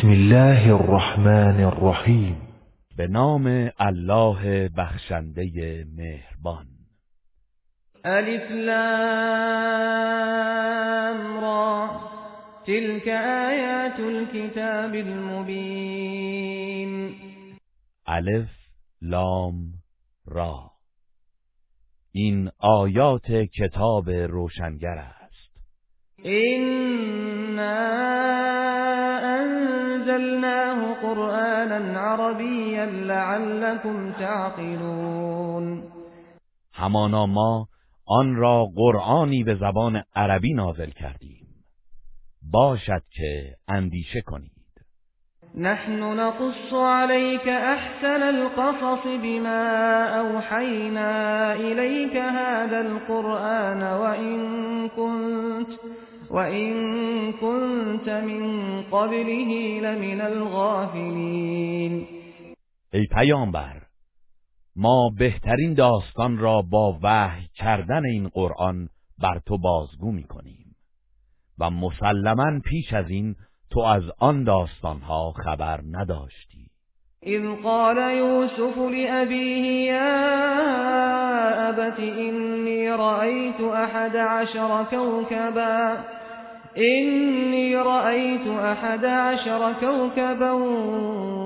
بسم الله الرحمن الرحیم. به نام الله بخشنده مهربان. الف لام را. تلك آیات الكتاب المبین الف لام را. این آیات کتاب روشنگر است. اینا انزلناه قرآنا عربیا لعلكم تعقلون همانا ما آن را قرآنی به زبان عربی نازل کردیم. باشد که اندیشه کنید. نحن نقص عليك احسن القصص بما اوحينا اليك هذا القرآن وإن كنت وإن كنت من قبله لمن الغافلين ای پیامبر ما بهترین داستان را با وحی کردن این قرآن بر تو بازگو می کنیم و مسلما پیش از این تو از آن داستانها خبر نداشتی. اذ قال يوسف لأبيه يا أبت إني رأيت أحد عشر كوكبا إني رأيت أحد عشر كوكبا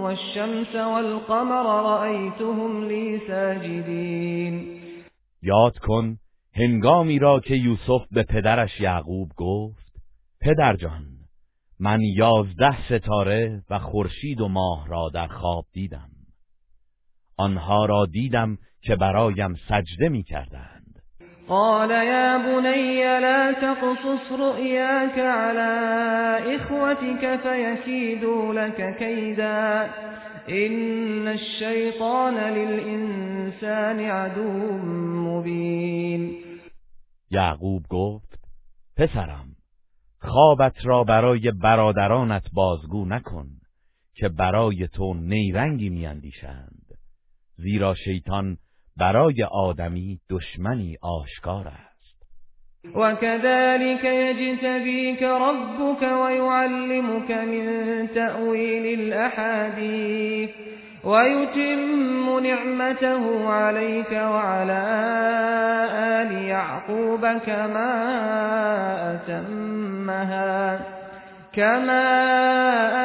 والشمس والقمر رأيتهم لي ساجدين. یاد کن هنگامی را که یوسف به پدرش یعقوب گفت پدر جان من یازده ستاره و خورشید و ماه را در خواب دیدم. آنها را دیدم که برایم سجده می کردند قال يا بني لا تقصص رؤياك على إخوتك فيكيدوا لك كيدا. إن الشيطان للإنسان عدو مبين. یعقوب گفت پسرم خوابت را برای برادرانت بازگو نکن که برای تو نیرنگی میاندیشند. زیرا شیطان برای آدمی دشمنی آشکار است. وكذلك يجتبيك ربك ويعلمك من تأويل الأحاديث ويتم نعمته عليك وعلى آل يعقوب كما أتمها كما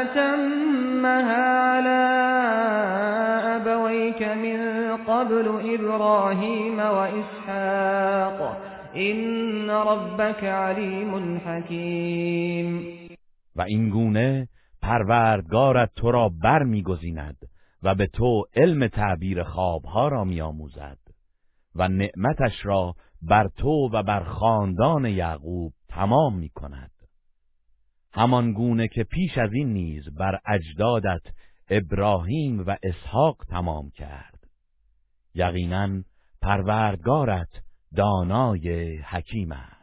أتمها على أبويك من قبل إبراهيم وإسحاق؟ إن ربك عليم حكيم. و این گونه پروردگارت تو را بر و به تو علم تعبیر خوابها را میآموزد و نعمتش را بر تو و بر خاندان یعقوب تمام می کند همان گونه که پیش از این نیز بر اجدادت ابراهیم و اسحاق تمام کرد. یقینا پروردگارت دانای حکیم است.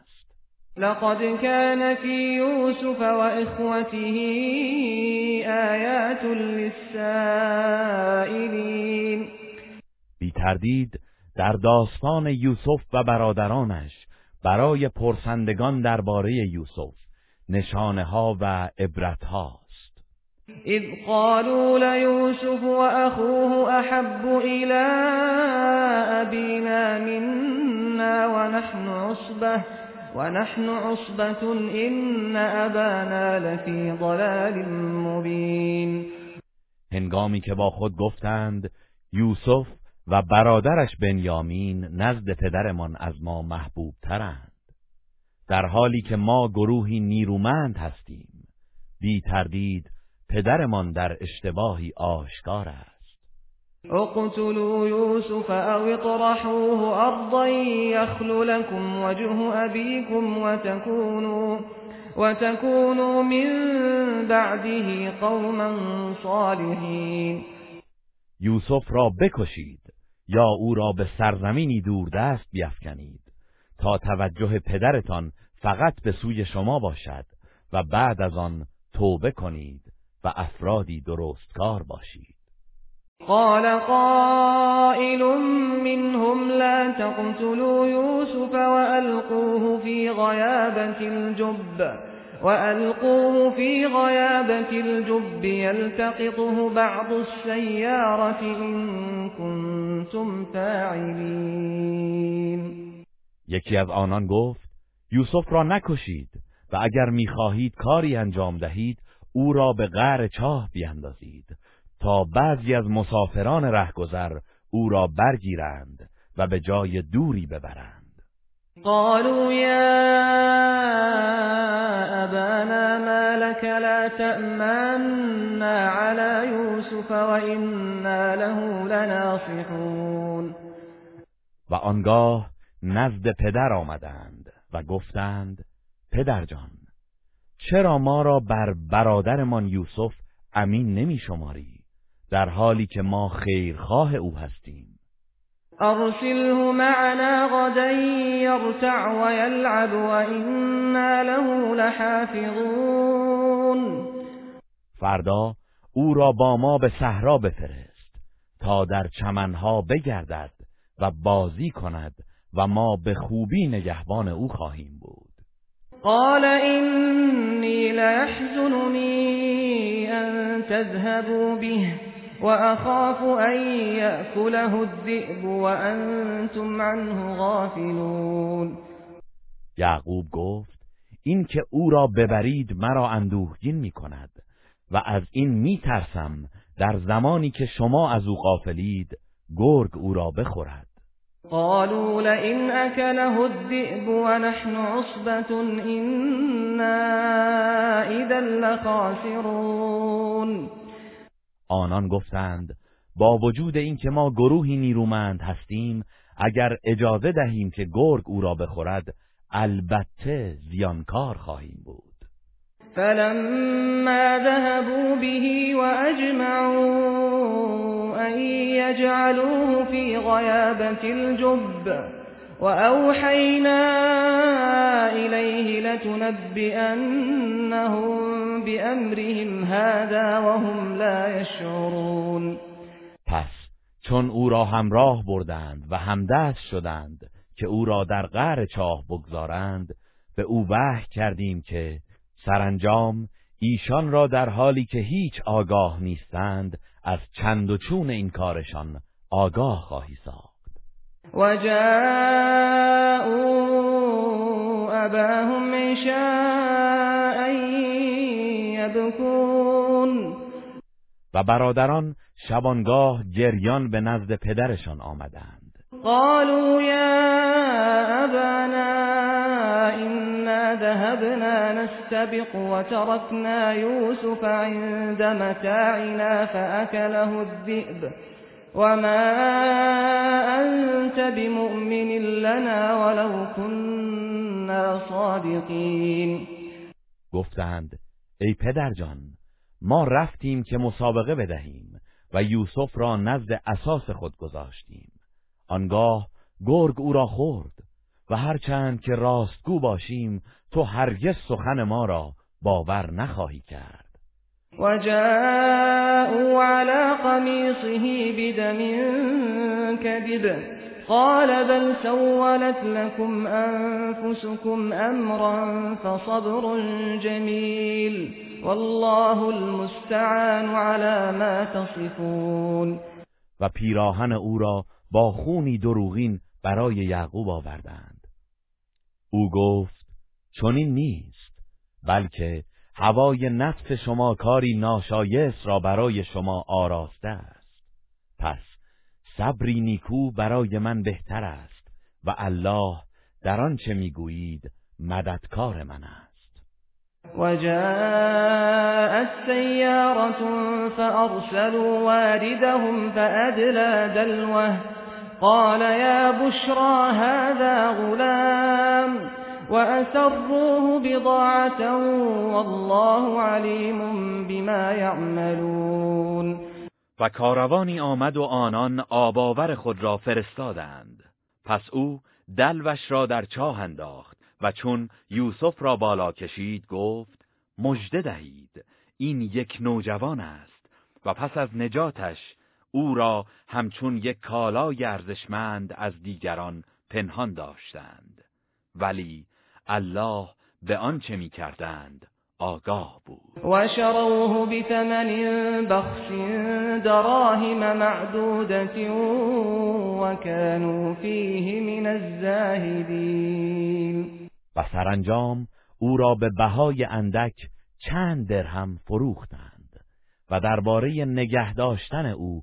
لقد كان في يوسف وإخوته آيات للسائلين. بی تردید در داستان یوسف و برادرانش برای پرسندگان درباره یوسف نشانه ها و عبرت هاست اذ قالوا ليوسف وأخوه أحب إلى أبينا منا ونحن عصبة ونحن عصبة إن أبانا لفي ضلال مبين. هنگامی که با خود گفتند یوسف و برادرش بنیامین نزد پدرمان از ما محبوب ترند در حالی که ما گروهی نیرومند هستیم بی تردید پدرمان در اشتباهی آشکار است. اقتلوا يوسف او اطرحوه ارضا يخل لكم وجه ابيكم وتكونوا وتكونوا من بعده قوما صالحين یوسف را بکشید یا او را به سرزمینی دوردست بیفکنید تا توجه پدرتان فقط به سوی شما باشد و بعد از آن توبه کنید. و افرادی درستکار باشید. قال قائل منهم لا تقتلوا يوسف وألقوه في غيابة الجب وألقوه في غيابة الجب يلتقطه بعض السيارة إن كنتم فاعلين. یکی از آنان گفت یوسف را نکشید و اگر می‌خواهید کاری انجام دهید او را به غر چاه بیاندازید تا بعضی از مسافران رهگذر او را برگیرند و به جای دوری ببرند. قالوا يا أبانا ما لك لا تأمنا على يوسف وإنا له لناصحون. و آنگاه نزد پدر آمدند و گفتند پدر جان چرا ما را بر برادرمان یوسف امین نمی شماری در حالی که ما خیرخواه او هستیم. أرسله معنا غدا يرتع ويلعب وإنا له لحافظون. فردا او را با ما به صحرا بفرست تا در چمنها بگردد و بازی کند و ما به خوبی نگهبان او خواهیم بود. قال إني ليحزنني أن تذهبوا به وأخاف أن يأكله الذئب وأنتم عنه غافلون. یعقوب گفت این که او را ببرید مرا اندوهگین می کند و از این می ترسم در زمانی که شما از او غافلید گرگ او را بخورد. قالوا لئن أكله الذئب ونحن عصبة إنا إذا لخاسرون. آنان گفتند با وجود اینکه ما گروهی نیرومند هستیم اگر اجازه دهیم که گرگ او را بخورد البته زیانکار خواهیم بود. فلما ذهبوا به وأجمعوا أن يجعلوه في غيابة الجب وأوحينا إليه لتنبئنهم بأمرهم هذا وهم لا يشعرون پس چون او را همراه بردند و همدست شدند که او را در غار چاه بگذارند به او وحی کردیم که سرانجام ایشان را در حالی که هیچ آگاه نیستند از چند و چون این کارشان آگاه خواهی ساخت. عشاء يبكون. و برادران شبانگاه گریان به نزد پدرشان آمدند. قالوا يا أبانا إنا ذهبنا نستبق وتركنا يوسف عند متاعنا فأكله الذئب وما أنت بمؤمن لنا ولو كنا صادقين گفتند ای پدرجان ما رفتیم که مسابقه بدهیم و یوسف را نزد اساس خود گذاشتیم. آنگاه گرگ او را خورد و هرچند که راستگو باشیم تو هرگز سخن ما را باور نخواهی کرد. وجاءوا على قميصه بدم كذب قال بل سولت لكم أنفسكم أمرا فصبر جميل والله المستعان على ما تصفون. و پیراهن او را با خونی دروغین برای یعقوب آوردند. او گفت چنین نیست بلکه هوای نفس شما کاری ناشایست را برای شما آراسته است. پس صبری نیکو برای من بهتر است و الله در آنچه می‌گویید مددکار من است. وجاءت سيارة فأرسلوا واردهم فأدلى دلوه قال يا بشرى هذا غلام وأسروه بضاعة والله عليم بما يعملون. و کاروانی آمد و آنان آباور خود را فرستادند. پس او دلوش را در چاه انداخت و چون یوسف را بالا کشید گفت مژده دهید این یک نوجوان است و پس از نجاتش او را همچون یک کالای ارزشمند از دیگران پنهان داشتند. ولی الله به آنچه می‌کردند آگاه بود. و شروه بثمن بخس دراهم معدودت و كانوا فیه من الزاهدین. و سرانجام او را به بهای اندک چند درهم فروختند و درباره نگه داشتن او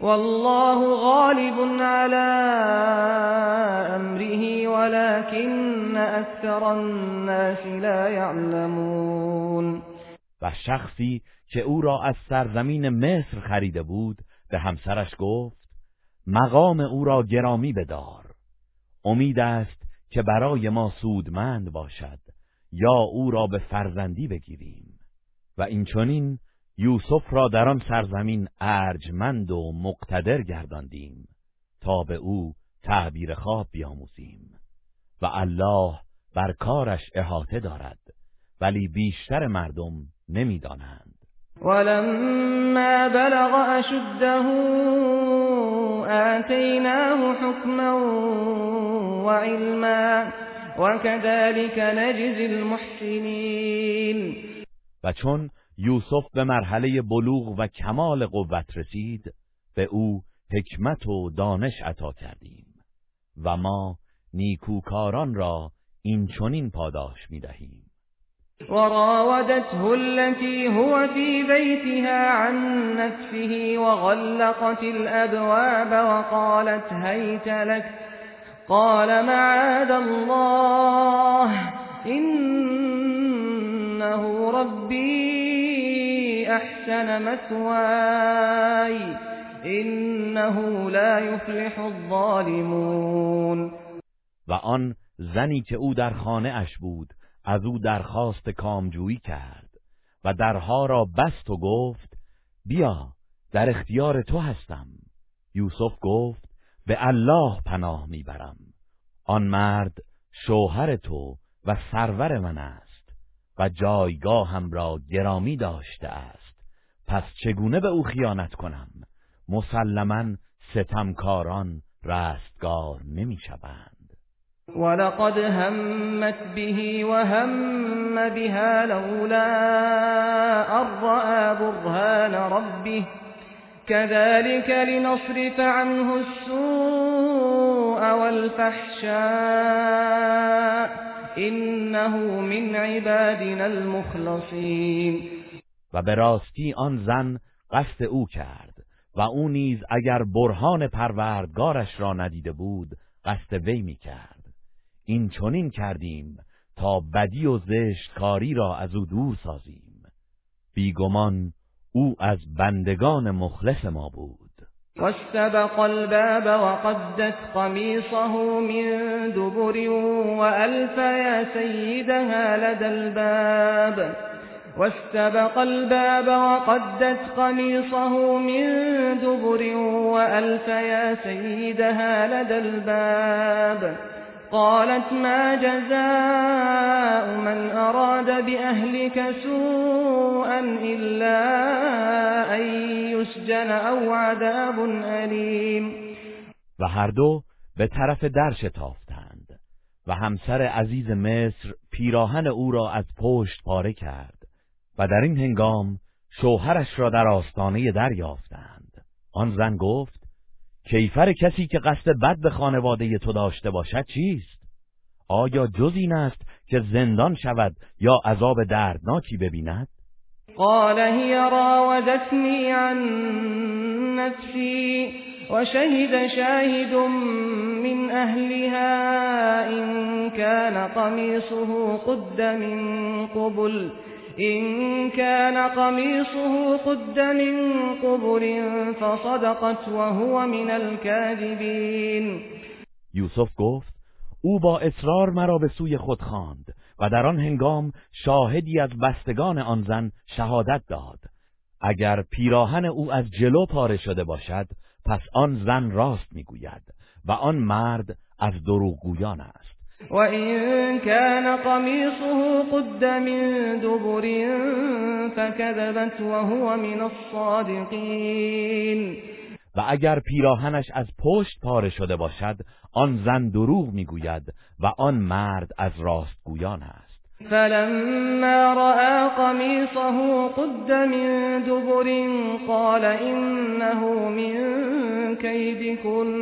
والله غالب على امره ولكن اكثر الناس لا يعلمون. و شخصی که او را از سرزمین مصر خریده بود به همسرش گفت مقام او را گرامی بدار. امید است که برای ما سودمند باشد یا او را به فرزندی بگیریم. و این چنین یوسف را در آن سرزمین ارجمند و مقتدر گرداندیم تا به او تعبیر خواب بیاموزیم و الله بر کارش احاطه دارد ولی بیشتر مردم نمی‌دانند. ولما بلغ اشده آتیناه حکما وعلما وكذلك نجزی المحسنین. و چون یوسف به مرحله بلوغ و کمال قوت رسید به او حکمت و دانش عطا کردیم و ما نیکوکاران را این چنین پاداش می دهیم وراودته التي هو في بيتها عن نفسه وغلقت الأبواب وقالت هيت لك قال معاذ الله إنه ربي احسن مثواي انه لا يفلح الظالمون. و آن زنی که او در خانه اش بود از او درخواست کامجویی کرد و درها را بست و گفت بیا در اختیار تو هستم. یوسف گفت به الله پناه می‌برم. آن مرد شوهر تو و سرور من است. و جایگاهم را گرامی داشته است. پس چگونه به او خیانت کنم؟ مسلما ستمکاران رستگار نمی شوند. ولقد همت به وهم بها لولا أرأى برهان ربه. كذلك لنصرف عنه السوء والفحشاء. انه من عبادنا المخلصین و به راستی آن زن قصد او کرد و او نیز اگر برهان پروردگارش را ندیده بود قصد وی می کرد. این چنین کردیم تا بدی و کاری را از او دور سازیم. بیگمان او از بندگان مخلص ما بود. واستبق الباب وقدت قميصه من دبر وألف يا سيدها لدى الباب. واستبق الباب وقدت قميصه من دبر وألف يا سيدها لدى الباب. قالت ما جزاء من أراد بأهلك سوءا إلا أن يسجن أو عذاب أليم. و هر دو به طرف در شتافتند و همسر عزیز مصر پیراهن او را از پشت پاره کرد و در این هنگام شوهرش را در آستانه در یافتند. آن زن گفت کیفر کسی که قصد بد به خانواده تو داشته باشد چیست؟ آیا جز این است که زندان شود یا عذاب دردناکی ببیند؟ قال هي راودتني عن نفسي وشهد شاهد من أهلها إن كان قميصه قد من قبل إن كان قميصه قد من قبل فصدقت وهو من الكاذبين. یوسف گفت او با اصرار مرا به سوی خود خواند و در آن هنگام شاهدی از بستگان آن زن شهادت داد. اگر پیراهن او از جلو پاره شده باشد پس آن زن راست می‌گوید و آن مرد از دروغگویان است. و این کان قمیصه قد من دبر فكذبت وهو من الصادقین و اگر پیراهنش از پشت پاره شده باشد آن زن دروغ می‌گوید و آن مرد از راستگویان است. فلما رأى قميصه قد من دبر قال إنه من كيدكن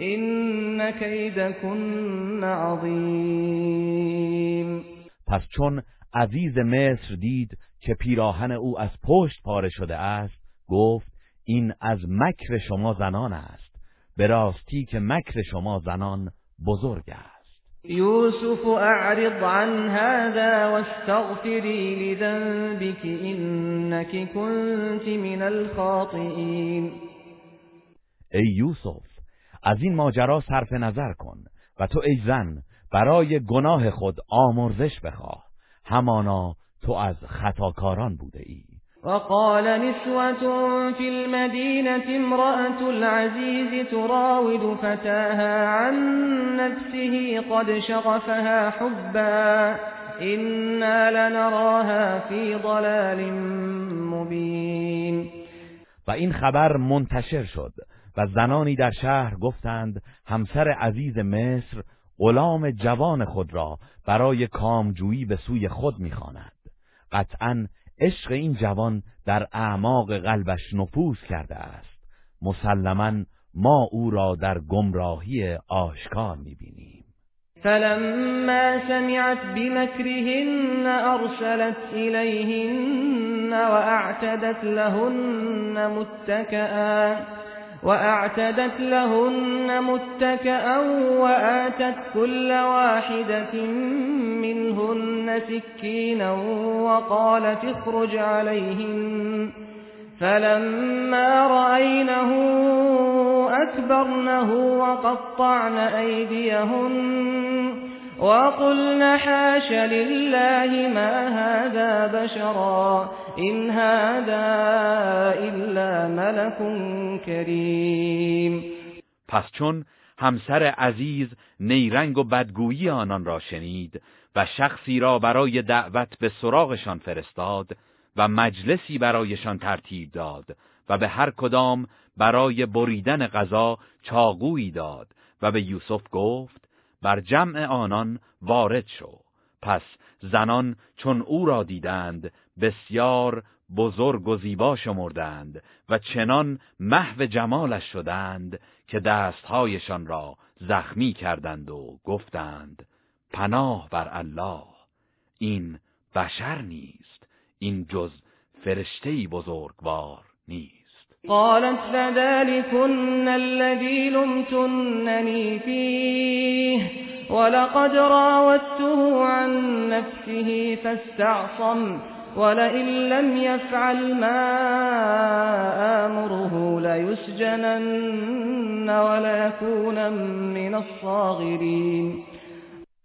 إن كيدكن عظیم پس چون عزیز مصر دید که پیراهن او از پشت پاره شده است گفت این از مکر شما زنان است. به راستی که مکر شما زنان بزرگ است. یوسف اعرض عن هذا واستغفری لذنبك انك كنت من الخاطئین. ای یوسف از این ماجرا صرف نظر کن و تو ای زن برای گناه خود آمرزش بخواه. همانا تو از خطاکاران بوده ای. وقال نسوة في المدينة امرأة العزيز تراود فتاها عن نفسه قد شغفها حبا. إنا لنراها في ضلال مبين. و این خبر منتشر شد. و زنانی در شهر گفتند همسر عزیز مصر غلام جوان خود را برای کامجویی به سوی خود می‌خواند. قطعا عشق این جوان در اعماق قلبش نفوذ کرده است. مسلما ما او را در گمراهی آشکار می‌بینیم. فلما سمعت بمكرهن ارسلت الیهن واعتدت لهن متكئا وأعتدت لهن متكأ وآتت كل واحدة منهن سكينا وقالت اخرج عليهن. فلما رأينه أكبرنه وقطعن أيديهن. وقلن حاش لله ما هذا بشرا إن هذا إلا ملك کریم پس چون همسر عزیز نیرنگ و بدگویی آنان را شنید و شخصی را برای دعوت به سراغشان فرستاد و مجلسی برایشان ترتیب داد و به هر کدام برای بریدن غذا چاقویی داد و به یوسف گفت بر جمع آنان وارد شو. پس زنان چون او را دیدند بسیار بزرگ و زیبا شمردند و چنان محو جمالش شدند که دستهایشان را زخمی کردند و گفتند پناه بر الله این بشر نیست این جز فرشتهی بزرگوار نیست. قالت فذلكن الذي لمتنني فيه ولقد راودته عن نفسه فاستعصم ولئن لم يفعل ما آمره ليسجنن وليكون من الصاغرين.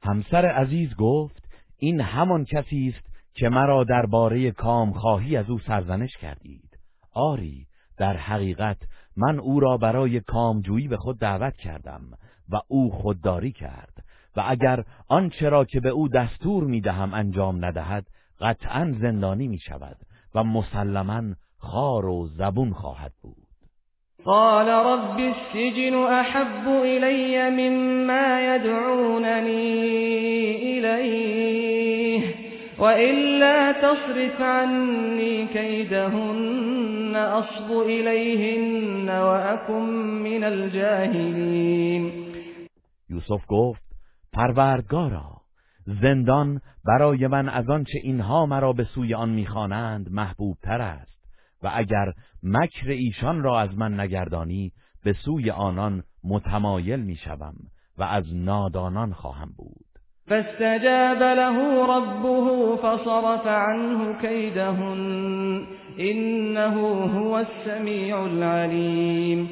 همسر عزیز گفت این همان کسی است که مرا درباره کام خواهی از او سرزنش کردید. آری در حقیقت من او را برای کامجویی به خود دعوت کردم و او خودداری کرد و اگر آنچه را که به او دستور می‌دهم انجام ندهد قطعا زندانی می شود و مسلما خار و زبون خواهد بود. قال رب السجن احب الي مما يدعونني اليه وإلا تصرف عني كيدهن أصب إليهن وأكن من الجاهلين. یوسف گفت پروردگارا زندان برای من از آنچه اینها مرا به سوی آن می‌خوانند محبوب تر است و اگر مکر ایشان را از من نگردانی به سوی آنان متمایل می‌شوم و از نادانان خواهم بود. فاستجاب له ربه فصرف عنه كيدهن. انه هو السمیع العلیم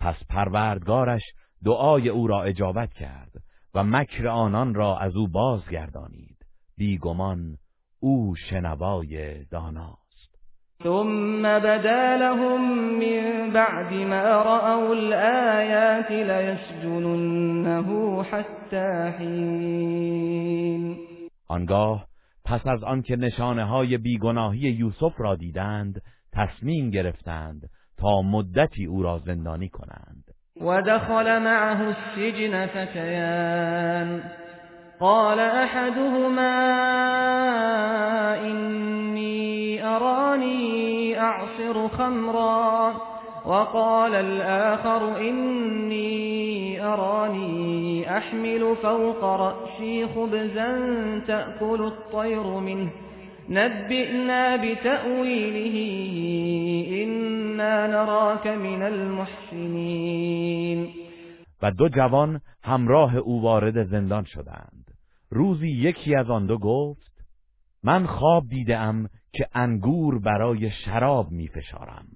پس پروردگارش دعای او را اجابت کرد و مکر آنان را از او بازگردانید. بیگمان او شنوای داناست. ثم بدا لهم من بعد ما رأوا الآيات ليسجننه حتى حين. آنگاه پس از آنکه نشانه های بیگناهی یوسف را دیدند تصمیم گرفتند تا مدتی او را زندانی کنند. و دخل معه السجن فتیان قال احدهما اینی ارانی اعصر خمرا. وقال الآخر إني أراني أحمل فوق رأسي خبزا تأكل الطير منه. نبئنا بتأويله إنا نراك من المحسنين. و دو جوان همراه او وارد زندان شدند. روزی یکی از آن دو گفت من خواب دیدم که انگور برای شراب می فشارم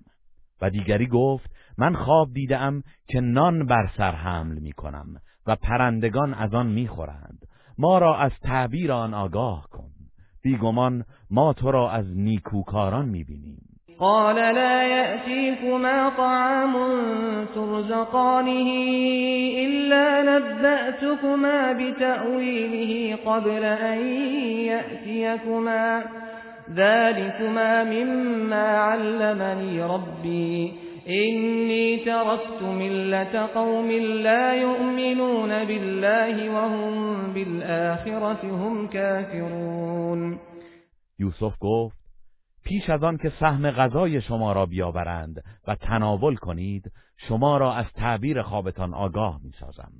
و دیگری گفت من خواب دیدم که نان بر سر حمل می کنم و پرندگان از آن می خورند. ما را از تعبیر آن آگاه کن. بیگمان ما تو را از نیکوکاران می بینیم. قال لا يأتيكما طعام ترزقانه إلا نبأتكما بتأويله قبل أن يأتيكما ذلكما مما علمني ربي إني تركت ملة قوم لا يؤمنون بالله وهم بالآخرة هم كافرون یوسف گفت پیش از آن که سهم غذای شما را بیاورند و تناول کنید شما را از تعبیر خوابتان آگاه می سازم.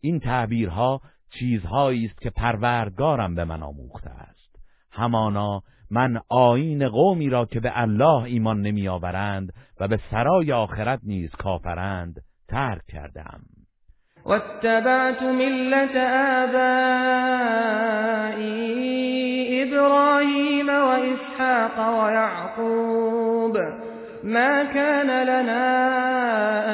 این تعبیرها چیزهایی است که پروردگارم به من آموخته است همانا من آین قومی را که به الله ایمان نمی آورند و به سرای آخرت نیز کافرند ترک کردم. واتبعت ملت آبائی ابراهیم و اسحاق و یعقوب. ما كان لنا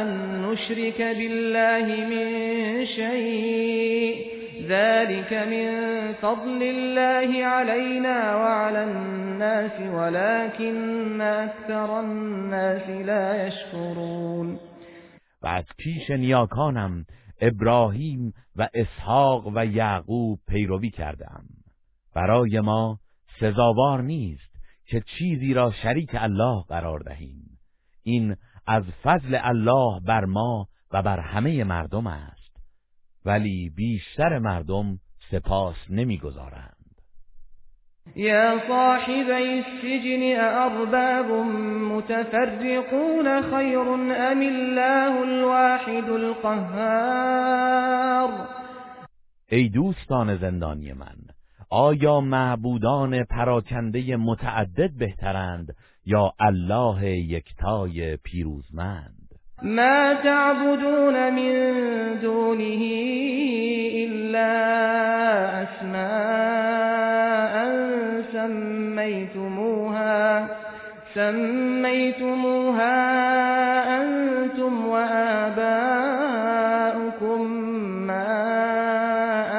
ان نشرك بالله من شيء ذلك من فضل الله علينا وعلى الناس ولكن أكثر الناس لا يشكرون و از پیش نیاکانم ابراهیم و اسحاق و یعقوب پیروی کردم. برای ما سزاوار نیست که چیزی را شریک الله قرار دهیم. این از فضل الله بر ما و بر همه مردم است. ولی بیشتر مردم سپاس نمی‌گذارند. یا صاحب السجن ارباب متفرقون خیر ام الله الواحد القهار؟ ای دوستان زندانی من آیا معبودان پراکنده متعدد بهترند یا الله یکتای پیروزمند؟ ما تعبدون من دونه إلا أسماء سميتموها أنتم وآباؤكم ما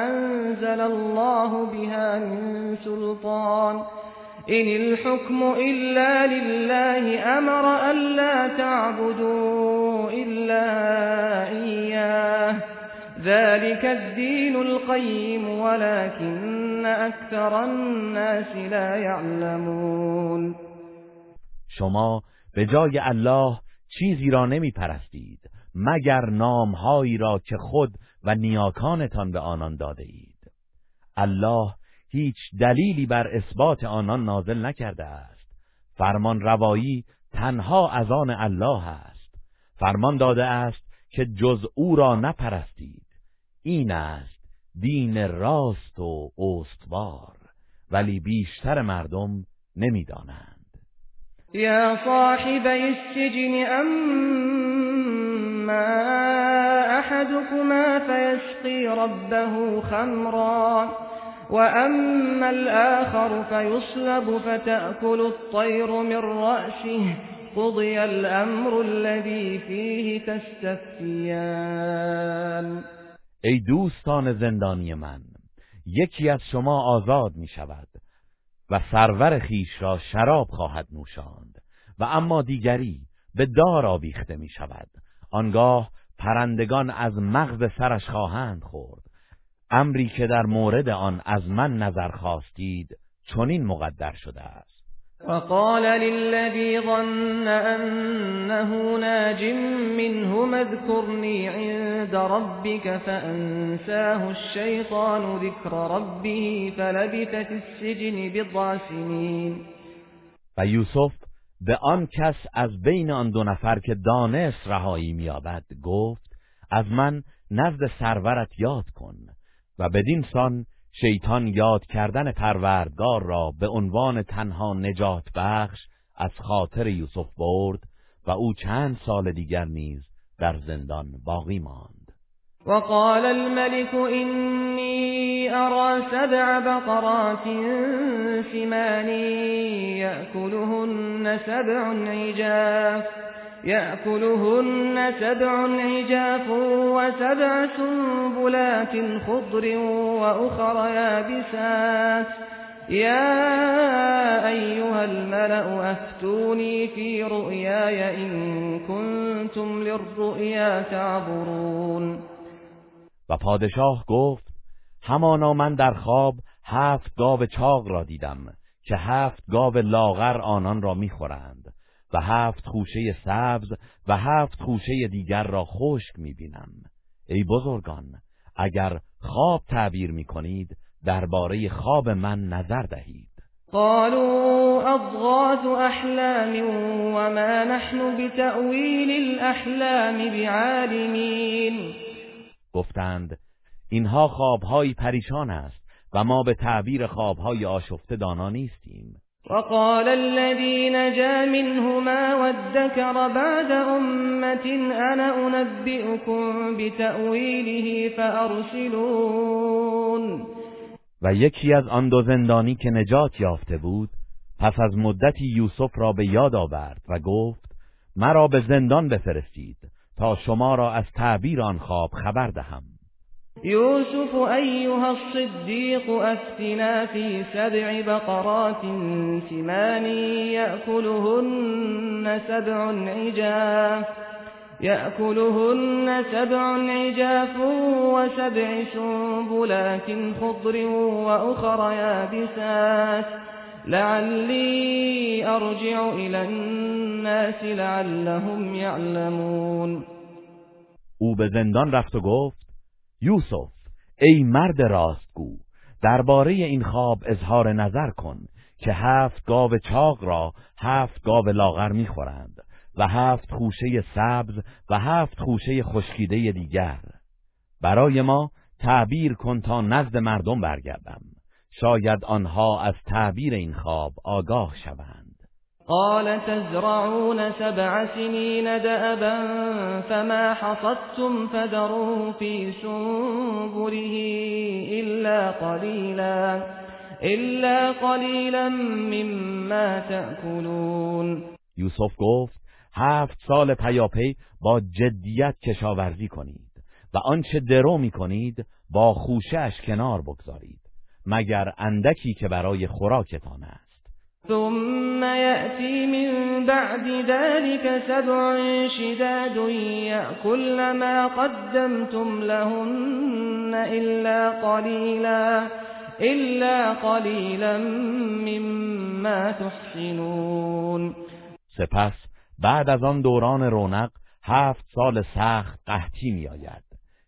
أنزل الله بها من سلطان. إن الحكم إلا لله أمر ألا تعبدوا إلا إياه ذلك الدين القيم ولكن أكثر الناس لا يعلمون شما به جای الله چیزی را نمی پرستید مگر نامهایی را که خود و نیاکانتان به آنان داده اید. الله هیچ دلیلی بر اثبات آنان نازل نکرده است. فرمان روایی تنها از آن الله است. فرمان داده است که جز او را نپرستید. این است دین راست و استوار ولی بیشتر مردم نمی‌دانند. یا صاحب السجن اما احدكما فيسقي ربه خمرا. وأما الآخر فيصلب فتأكل الطير من رأسه قضي الأمر الذي فيه تستفتيان ای دوستان زندانی من یکی از شما آزاد می شود و سرور خیش را شراب خواهد نوشاند و اما دیگری به دار آویخته می شود آنگاه پرندگان از مغز سرش خواهند خورد امری که در مورد آن از من نظر خواستید چنین مقدر شده است. وقال للذي ظن أنه ناج منه اذكرني عند ربك فأنساه الشيطان ذكر ربه فلبث في السجن بضع سنين و یوسف به آن کس از بین آن دو نفر که دانست رهایی میابد گفت از من نزد سرورت یاد کن. و بدین سان شیطان یاد کردن پروردگار را به عنوان تنها نجات بخش از خاطر یوسف برد و او چند سال دیگر نیز در زندان باقی ماند. وقال الملك إني أرى سبع بقرات سمان يأكلهن سبع عجاف. يأكلهن سبع عجاف وسبع سنبلات خضر وأخر يابسات. يا أيها الملأ أفتوني في رؤياي إن كنتم للرؤيا تعبرون. و پادشاه گفت همانا من در خواب هفت گاو چاق را دیدم که هفت گاو لاغر آنان را می‌خورند. و هفت خوشه سبز و هفت خوشه دیگر را خشک می‌بینم. ای بزرگان اگر خواب تعبیر می‌کنید درباره خواب من نظر دهید. قالوا اضغاث احلام وما نحن بتأویل الاحلام بعالمین گفتند اینها خوابهایی پریشان است و ما به تعبیر خوابهای آشفته دانا نیستیم. وقال الذي نجا منهما وادكر بعد أمة أنا أنبئكم بتأويله فأرسلون. و یکی از آن دو زندانی که نجات یافته بود پس از مدتی یوسف را به یاد آورد و گفت مرا به زندان بفرستید تا شما را از تعبیر آن خواب خبر دهم. يوسف أيها الصديق أفتنا في سبع بقرات سمان يأكلهن سبع عجاف يأكلهن سبع عجاف وسبع سنبلات خضر وأخر يابسات لعلي أرجع إلى الناس لعلهم يعلمون. أو به زندان رفت و گفت یوسف ای مرد راستگو درباره این خواب اظهار نظر کن که هفت گاو چاق را هفت گاو لاغر می‌خورند و هفت خوشه سبز و هفت خوشه خشکیده دیگر. برای ما تعبیر کن تا نزد مردم برگردم. شاید آنها از تعبیر این خواب آگاه شوند. قال تزرعون سبع سنين دأبا فما حصدتم فذروا في سنبله إلا قليلا إلا قليلا مما تأكلون. یوسف گفت هفت سال پیاپی با جدیت کشاورزی کنید و آنچه درو می کنید با خوشش کنار بگذارید مگر اندکی که برای خوراکتان است. ثم يأتي من بعد ذلك سبع شداد يأكل ما قدمتم لهن إلا قليلا إلا قليلا مما تحسنون. سپس بعد از آن دوران رونق هفت سال سخت قحطی می آید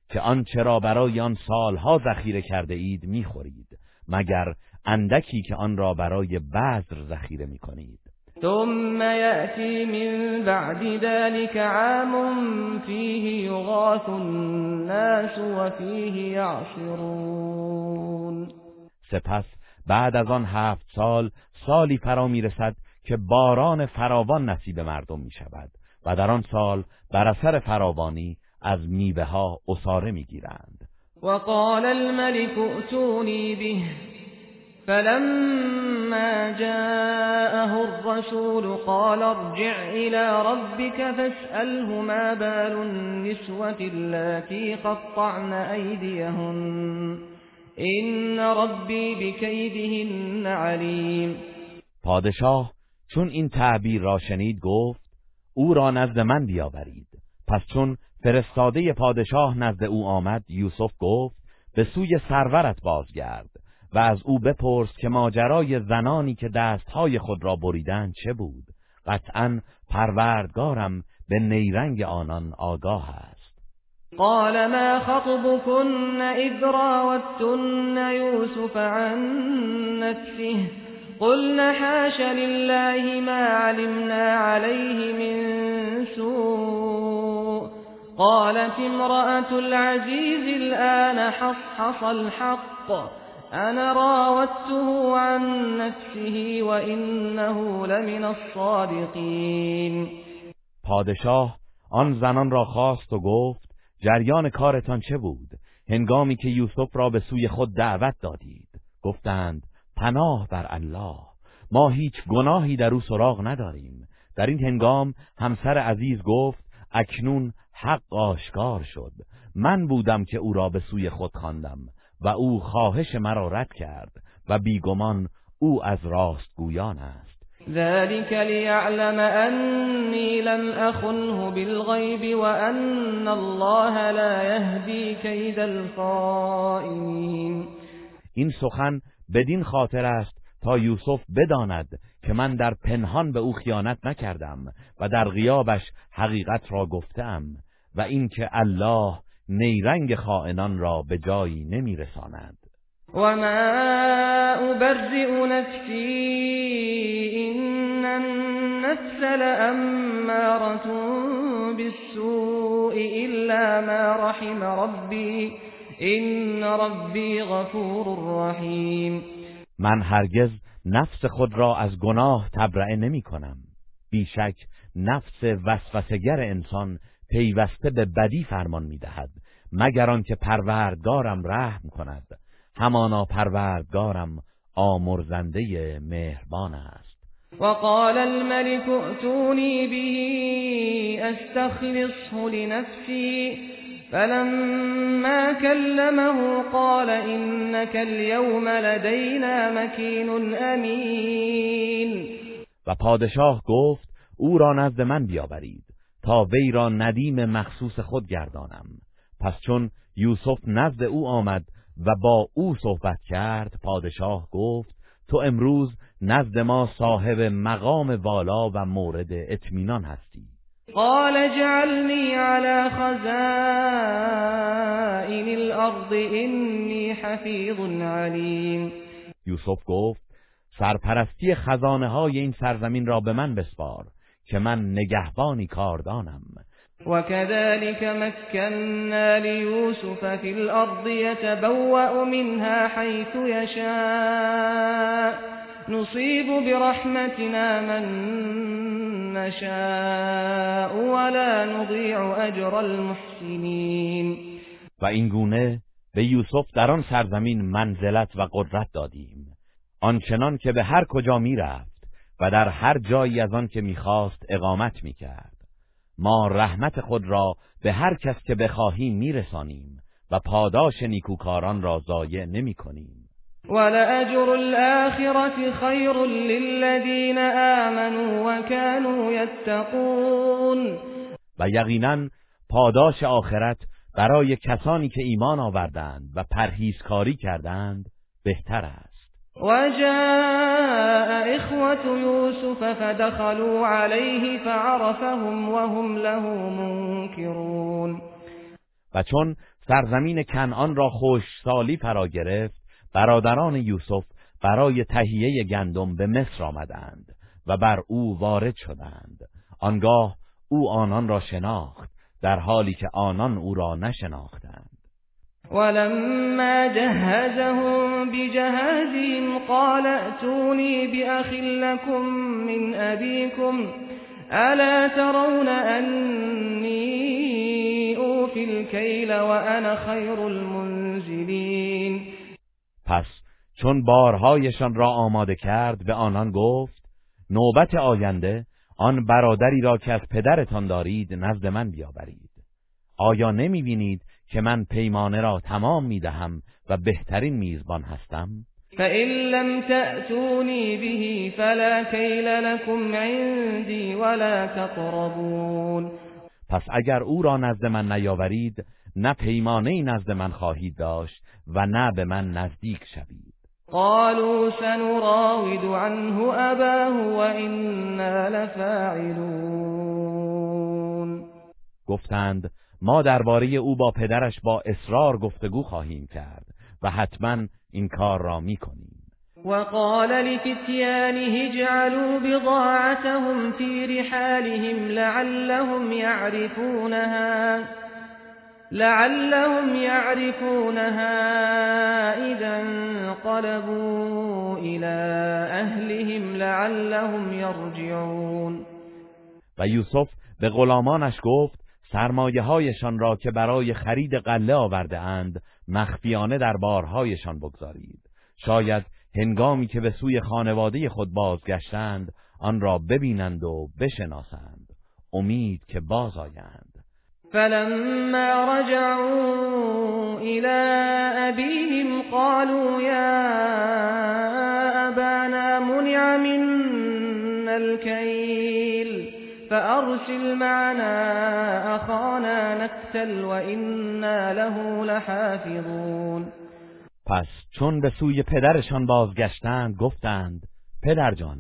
که آنچه را برای آن سالها ذخیره کرده اید می خورید مگر اندکی که آن را برای بذر ذخیره می کنید ثم یأتی من بعد ذلك عام فیه یغاث الناس و فیه یعصرون. سپس بعد از آن هفت سال سالی فرا می رسد که باران فراوان نصیب مردم می شود و در آن سال بر اثر فراوانی از میوه ها اصاره می گیرند وقال الملك ائتوني به. فلما جاءه الرسول قال ارجع إلى ربك فاسأله ما بال النسوة التي قطعن أيديهن این ربی بکیدهن علیم پادشاه چون این تعبیر را شنید گفت او را نزد من بیاورید. پس چون فرستاده پادشاه نزد او آمد یوسف گفت به سوی سرورت بازگرد. و از او بپرس که ماجرای زنانی که دستهای خود را بریدن چه بود. قطعا پروردگارم به نیرنگ آنان آگاه است. قال ما خطبكن اذ راوتن یوسف عن نفسه؟ قلنا حاش لله ما علمنا عليه من سوء. قالت امرأة العزيز الآن حصحص الحق. أنا راودته عن نفسه وإنه لمن الصادقين. پادشاه آن زنان را خواست و گفت جریان کارتان چه بود؟ هنگامی که یوسف را به سوی خود دعوت دادید. گفتند پناه بر الله ما هیچ گناهی در او سراغ نداریم. در این هنگام همسر عزیز گفت اکنون حق آشکار شد. من بودم که او را به سوی خود خواندم. و او خواهش مرا رد کرد و بیگمان او از راستگویان است. ذلك ليعلم أني لم أخنه بالغيب وأن الله لا يهدي كيد الخائنين این سخن بدین خاطر است تا یوسف بداند که من در پنهان به او خیانت نکردم و در غیابش حقیقت را گفتم و اینکه الله نیرنگ خائنان را به جایی نمیرساند. و ما ابرئ نفسی ان النفس لاماره بالسوء الا ما رحم ربی این ربی غفور رحیم من هرگز نفس خود را از گناه تبرئه نمی کنم بیشک نفس وسوسگر انسان پیوسته به بدی فرمان می دهد مگر آنکه پروردگارم رحم کند. همانا پروردگارم آمرزنده مهربان است. وقال الملك ائتوني به استخلصه لنفسي فلما كلمه قال إنك اليوم لدينا مكين امین و پادشاه گفت او را نزد من بیاورید. تا وی را ندیم مخصوص خود گردانم. پس چون یوسف نزد او آمد و با او صحبت کرد پادشاه گفت تو امروز نزد ما صاحب مقام والا و مورد اطمینان هستی. قال اجعلني على خزائن الارض انی حفیظ علیم. یوسف گفت سرپرستی خزانه های این سرزمین را به من بسپار. که من نگهبانی کاردانم. وكذلك مكنا ليوسف في الأرض يتبوأ منها حيث يشاء نصيب برحمتنا من نشاء ولا نضيع اجر المحسنین و این گونه به یوسف در آن سرزمین منزلت و قدرت دادیم. آنچنان که به هر کجا می رفت و در هر جایی از آن که می‌خواست اقامت می‌کرد. ما رحمت خود را به هر کس که بخواهیم میرسانیم و پاداش نیکوکاران را ضایع نمی کنیم ولأجر الآخرة خير للذين آمنوا وكانوا يتقون. و یقینا پاداش آخرت برای کسانی که ایمان آوردند و پرهیزکاری کردند بهتر است. وجاء اخوة يوسف فدخلوا عليه فعرفهم وهم له منكرون. و چون سرزمین کنعان را خوش سالی فرا گرفت برادران یوسف برای تهیه گندم به مصر آمدند و بر او وارد شدند. آنگاه او آنان را شناخت در حالی که آنان او را نشناختند. ولما جهزهم بجهازهم قال ائتوني بأخ لكم من أبيكم ألا ترون أني أوفي الكيل وأنا خير المنزلين؟ پس چون بارهایشان را آماده کرد به آنان گفت نوبت آینده آن برادری را که از پدرتان دارید نزد من بیاورید. آیا نمی بینید که من پیمانه را تمام می دهم و و بهترین میزبان هستم. فإن لم تأتوني به فلا كيل لكم عندي ولا تقربون. پس اگر او را نزد من نیاورید نه پیمانه نزد من خواهید داشت و نه به من نزدیک شوید. قالوا سنراود عنه أباه وإنا لفاعلون. گفتند ما درباره او با پدرش با اصرار گفتگو خواهیم کرد و حتما این کار را می‌کنیم. وقال لفتيانه اجعلوا بضاعتهم في رحالهم لعلهم يعرفونها لعلهم يعرفونها إذا انقلبوا إلى أهلهم لعلهم يرجعون. و یوسف به غلامانش گفت سرمایه هایشان را که برای خرید قله آورده اند مخفیانه در بارهایشان بگذارید. شاید هنگامی که به سوی خانواده خود بازگشتند آن را ببینند و بشناسند. امید که باز آیند. فلما رجعوا إلى أبيهم قالوا يا فأرسل معنا أخانا نكتل وإنا له لحافظون. پس چون به سوی پدرشان بازگشتند گفتند پدرجان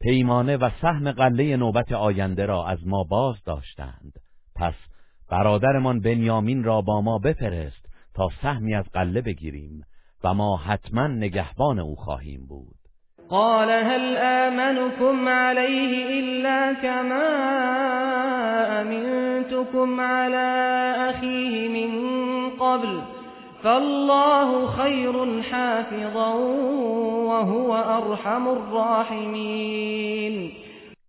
پیمانه و سهم قله نوبت آینده را از ما باز داشتند. پس برادرمان بنیامین را با ما بفرست تا سهمی از قله بگیریم و ما حتما نگهبان او خواهیم بود. قال هل آمنكم عليه إلا كما أمنتكم على أخيه من قبل فالله خير حافظا وهو أرحم الراحمين.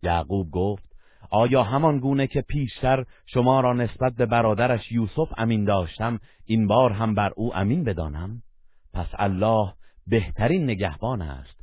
یعقوب گفت آیا همان گونه که پیشتر شما را نسبت به برادرش یوسف امین داشتم این بار هم بر او امین بدانم؟ پس الله بهترین نگهبان است.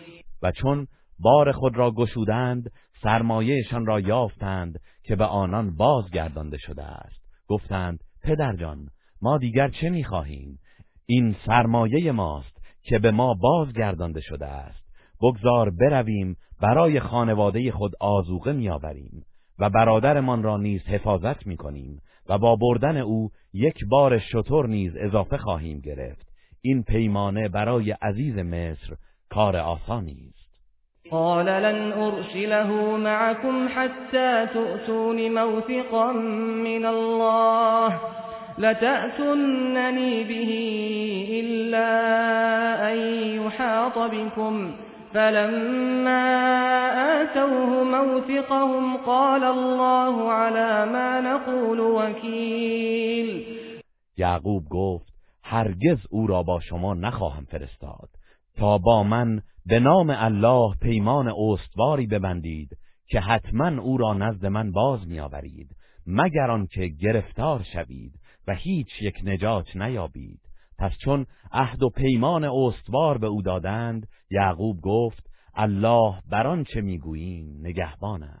و چون بار خود را گشودند سرمایهشان را یافتند که به آنان بازگردانده شده است. گفتند پدرجان ما دیگر چه می‌خواهیم؟ این سرمایه ماست که به ما بازگردانده شده است. بگذار برویم برای خانواده خود آزوقه میآوریم و برادرمان را نیز حفاظت می‌کنیم و با بردن او یک بار شطور نیز اضافه خواهیم گرفت. این پیمانه برای عزیز مصر کار آسانی است. قال لن أرسله معكم حتى تؤتون موثقا من الله لتأتنني به إلا أن يحاط بكم. فلما آتوه موثقهم قال الله على ما نقول وكيل. یعقوب گفت هرگز او را با شما نخواهم فرستاد. تا با من به نام الله پیمان استواری ببندید که حتما او را نزد من باز میآورید مگر آنکه گرفتار شوید و هیچ یک نجات نیابید. پس چون عهد و پیمان استوار به او دادند یعقوب گفت الله بر آنچه می‌گوییم نگهبان است.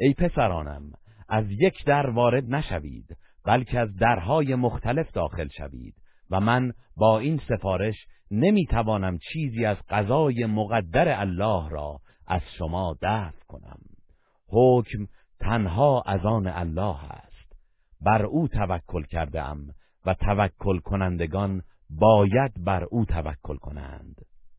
ای پسرانم از یک در وارد نشوید بلکه از درهای مختلف داخل شوید. و من با این سفارش نمی‌توانم چیزی از قضای مقدر الله را از شما دفع کنم. حکم تنها از آن الله است. بر او توکل کرده ام و توکل کنندگان باید بر او توکل کنند.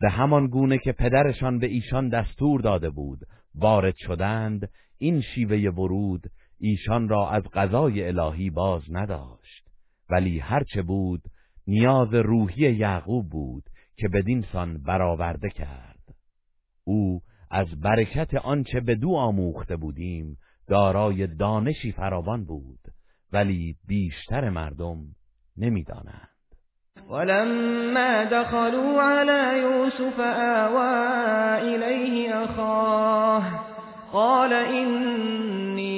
به همان گونه که پدرشان به ایشان دستور داده بود. وارد شدند این شیوه ورود ایشان را از قضای الهی باز نداشت. ولی هرچه بود نیاز روحی یعقوب بود که بدین سان برآورده کرد. او از برکت آنچه به دو آموخته بودیم دارای دانشی فراوان بود. ولی بیشتر مردم نمی‌دانند. ولما دخلوا على يوسف آوى إليه أخاه قال إني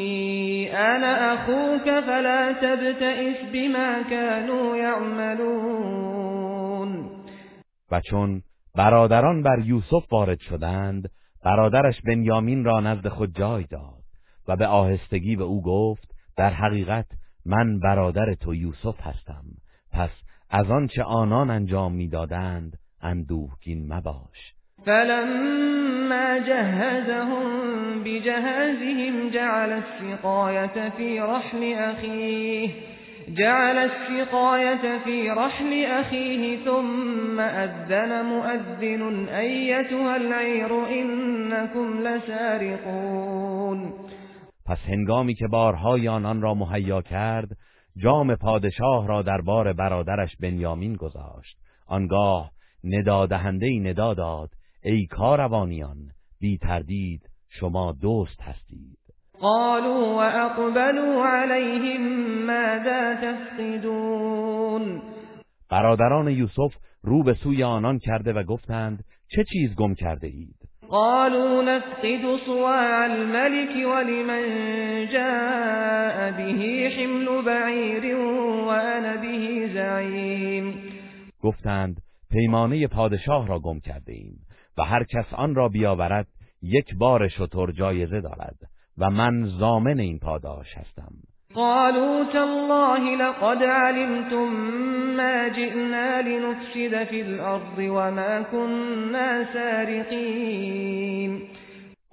أنا أخوك فلا تبتئس بما كانوا يعملون. و چون برادران بر یوسف وارد شدند برادرش بنیامین را نزد خود جای داد و به آهستگی به او گفت در حقیقت من برادر تو یوسف هستم پس از آنچه آنان انجام می‌دادند اندوهگین مباش. فلما جهزهم بجهازهم جعل السقاية في رحل أخيه جعل السقاية في رحل أخيه ثم أذن مؤذن أيتها العير إنكم لسارقون. پس هنگامی که بارهای آنان را مهیا کرد جام پادشاه را در بار برادرش بنیامین گذاشت. آنگاه ندادهنده ندا داد ای کاروانیان بی تردید شما دوست هستید. قالوا واقبلوا عليهم ماذا تفقدون؟ برادران یوسف رو به سوی آنان کرده و گفتند چه چیز گم کرده اید؟ قالوا نفقد صواع الملك ولمن جاء به حمل بعير وأنا به زعيم. گفتند پیمانه پادشاه را گم کرده ایم و هر کس آن را بیاورد یک بار شتر جایزه دارد و من زامن این پاداش هستم. قالوا تالله لقد علمتم ما جئنا لنفسد في الأرض وما كنا سارقين.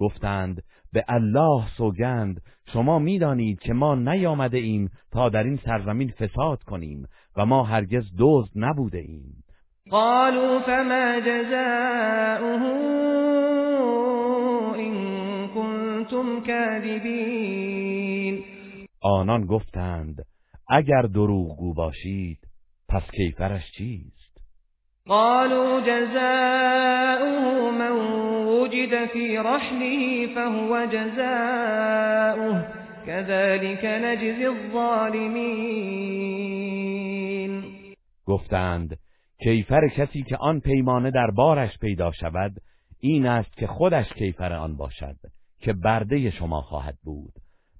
گفتند به الله سوگند شما می‌دانید که ما نیامده ایم تا در این سرزمین فساد کنیم و ما هرگز دزد نبوده ایم. قالوا فما جزاؤه إن كنتم كاذبين. آنان گفتند اگر دروغگو باشید پس کیفرش چیست؟ قالوا جزاؤه من وجد في رحله فهو جزاؤه كذلك نجزي الظالمين گفتند کیفر کسی که آن پیمانه در بارش پیدا شود این است که خودش کیفر آن باشد که برده شما خواهد بود.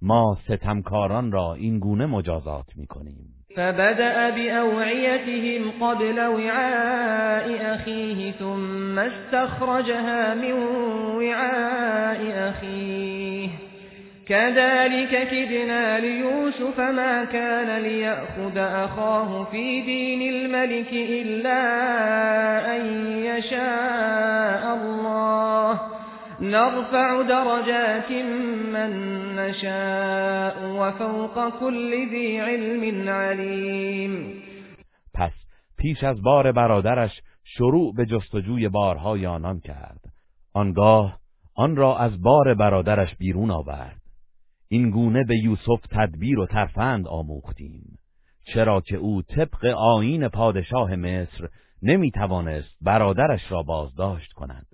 ما ستمکاران را این گونه مجازات می‌کنیم. فبدأ بأوعيتهم قبل وعاء أخيه ثم استخرجها من وعاء أخيه. كذلك كدنا ليوسف ما كان ليأخذ أخاه في دين الملك إلا أن يشاء الله. نرفع درجات من نشاء وفوق كل ذي علم عليم. پس پیش از بار برادرش شروع به جستجوی بارهای آنان کرد. آنگاه آن را از بار برادرش بیرون آورد. این گونه به یوسف تدبیر و ترفند آموختیم. چرا که او طبق آیین پادشاه مصر نمی توانست برادرش را بازداشت کند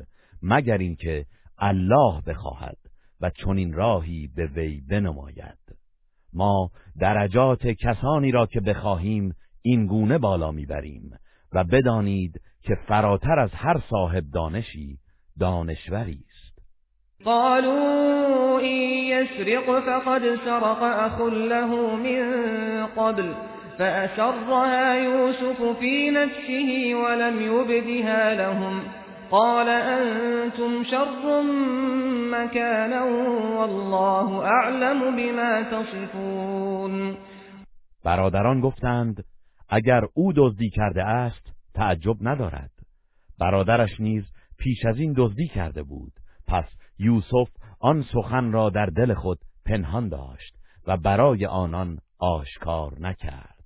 مگر اینکه الله بخواهد و چنین راهی به وی بنماید. ما درجات کسانی را که بخواهیم این گونه بالا می‌بریم و بدانید که فراتر از هر صاحب دانشی دانشوری است. قالوا إن يسرق فقد سرق أخ له من قبل فأسرها يوسف في نفسه ولم يبدها لهم قال أنتم شر مكانا والله اعلم بما تصفون. برادران گفتند اگر او دزدی کرده است تعجب ندارد. برادرش نیز پیش از این دزدی کرده بود. پس یوسف آن سخن را در دل خود پنهان داشت و برای آنان آشکار نکرد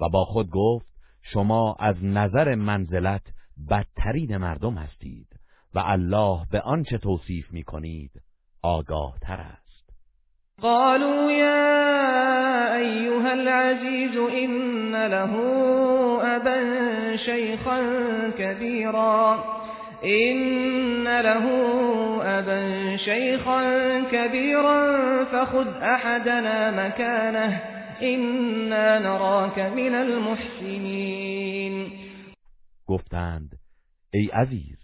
و با خود گفت شما از نظر منزلت بدترین مردم هستید و الله به آنچه توصیف می کنید آگاه تر است. قالوا یا ایها العزیز این له ابا شیخا کبیرا إن له أبا شيخا كبيرا فخذ أحدنا مكانه. إنا نراك من المحسنين. گفتند ای عزیز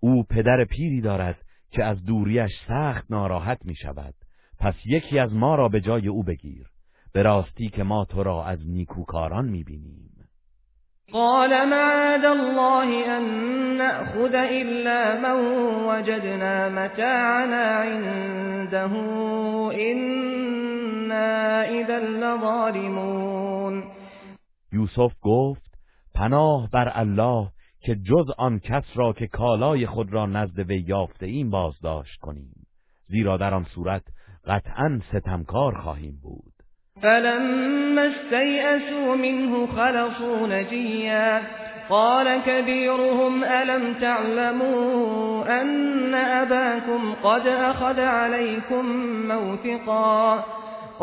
او پدر پیری دارد که از دوریش سخت ناراحت می شود پس یکی از ما را به جای او بگیر. به راستی که ما تو را از نیکوکاران می بینیم قال معاذ الله أن نأخذ إلا من وجدنا متاعنا عنده. إنا إذا لظالمون. یوسف گفت پناه بر الله که جز آن کس را که کالای خود را نزد وی یافته این بازداشت کنیم. زیرا در آن صورت قطعا ستمکار خواهیم بود. فلما استيئسوا منه خلصوا نجيا قال كبيرهم ألم تعلموا أن أباكم قد أخذ عليكم موثقا؟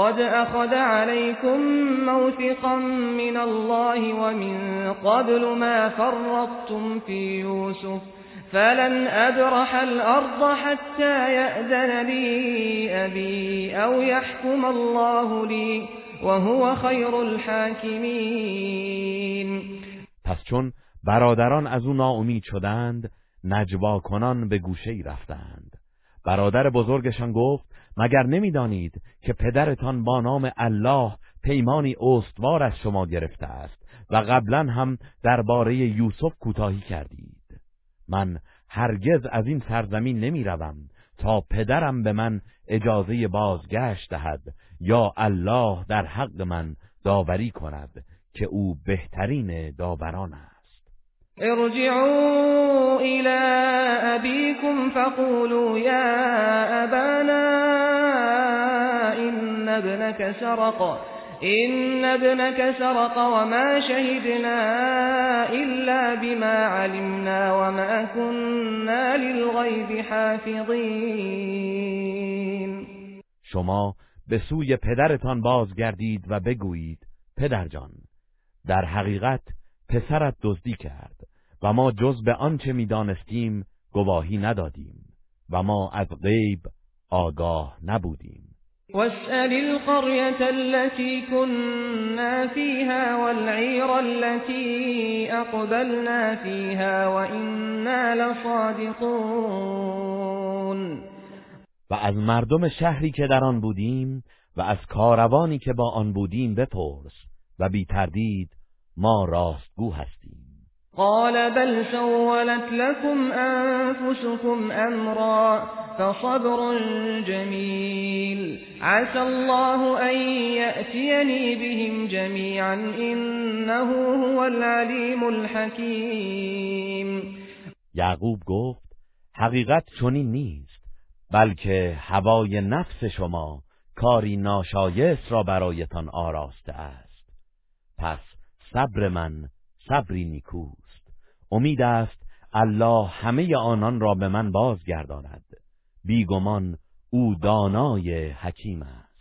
قد أخذ عليكم موثقا من الله ومن قبل ما فرطتم في يوسف فلن أبرح الأرض حتى يأذن لي أبي أو يحكم الله لي وهو خير الحاكمين. پس چون برادران از او ناامید شدند نجوا کنان به گوشه رفتند. برادر بزرگشان گفت مگر نمی‌دانید که پدرتان با نام الله پیمانی استوار از شما گرفته است و قبلا هم درباره یوسف کوتاهی کردید؟ من هرگز از این سرزمین نمی روم تا پدرم به من اجازه بازگشت دهد یا الله در حق من داوری کند که او بهترین داوران است. ارجعوا الى ابيكم فقولوا يا ابانا ان ابنك سرق إن ابنك سرق وما شهدنا إلا بما علمنا وما كنا للغيب حافظين. شما به سوی پدرتان بازگردید و بگویید پدرجان در حقیقت پسرت دزدی کرد و ما جز به آنچه می‌دانستیم گواهی ندادیم و ما از غیب آگاه نبودیم. واسأل القرية التي كنا فيها والعير التي أقبلنا فيها وإنا لصادقون. و از مردم شهری که در آن بودیم و از کاروانی که با آن بودیم بپرس و بی تردید ما راستگو هستیم. قال بل سولت لكم أنفسكم أمرا فصبر جميل. عسى الله أن يأتيني بهم جميعا إنه هو العليم الحكيم. یعقوب گفت حقیقت چنین نیست بلکه هوای نفس شما کاری ناشایست را برایتان آراسته است. پس صبر من صبری نیکوست امید است الله همه آنان را به من بازگرداند. بیگمان او دانای حکیم است.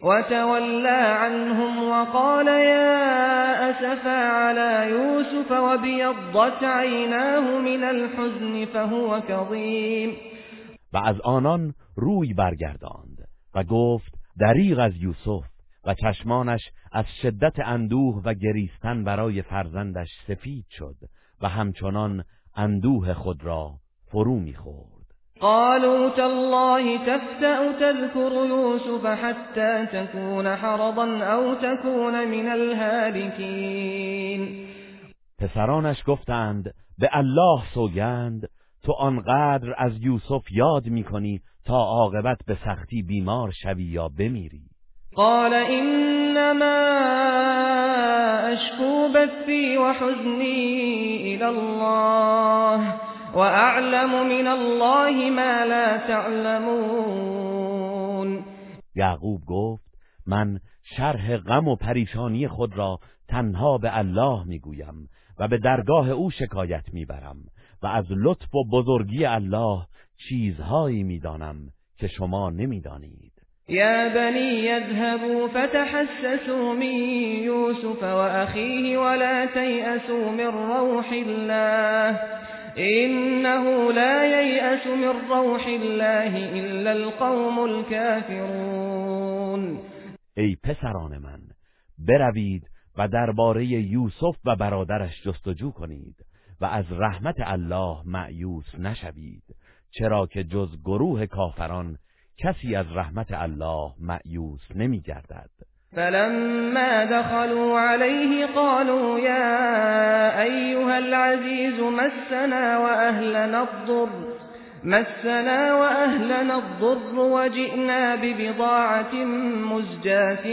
وتولى عنهم وقال يا اسفا على يوسف وبيضت عيناه من الحزن فهو كظيم. و از آنان روی برگرداند و گفت دریغ از یوسف و چشمانش از شدت اندوه و گریستن برای فرزندش سفید شد و همچنان اندوه خود را فرو می‌خورد. قالوا تالله تفتأ تذكر يوسف حتى تكون حرضا أو تكون من الهالكين. پسرانش گفتند به الله سوگند تو آنقدر از یوسف یاد می‌کنی تا عاقبت به سختی بیمار شوی یا بمیری. قال انما اشكو بثي وحزني الى الله واعلم من الله ما لا تعلمون. یعقوب گفت من شرح غم و پریشانی خود را تنها به الله می‌گویم و به درگاه او شکایت می‌برم و از لطف و بزرگی الله چیزهایی می‌دانم که شما نمی‌دانید. يا بني يذهبوا فتحسسوا من يوسف وأخيه ولا تيأسوا من روح الله إنه لا ييأس من روح الله إلا القوم الكافرون. ای پسران من بروید و درباره یوسف و برادرش جستجو کنید و از رحمت الله معیوس نشوید چرا که جز گروه کافران کسی از رحمت الله معیوس نمی گردد فلما دخلوا عليه قالوا يا أيها العزيز مسنا وأهلنا الضر مسنا وأهلنا الضر وجئنا ببضاعة مزجاة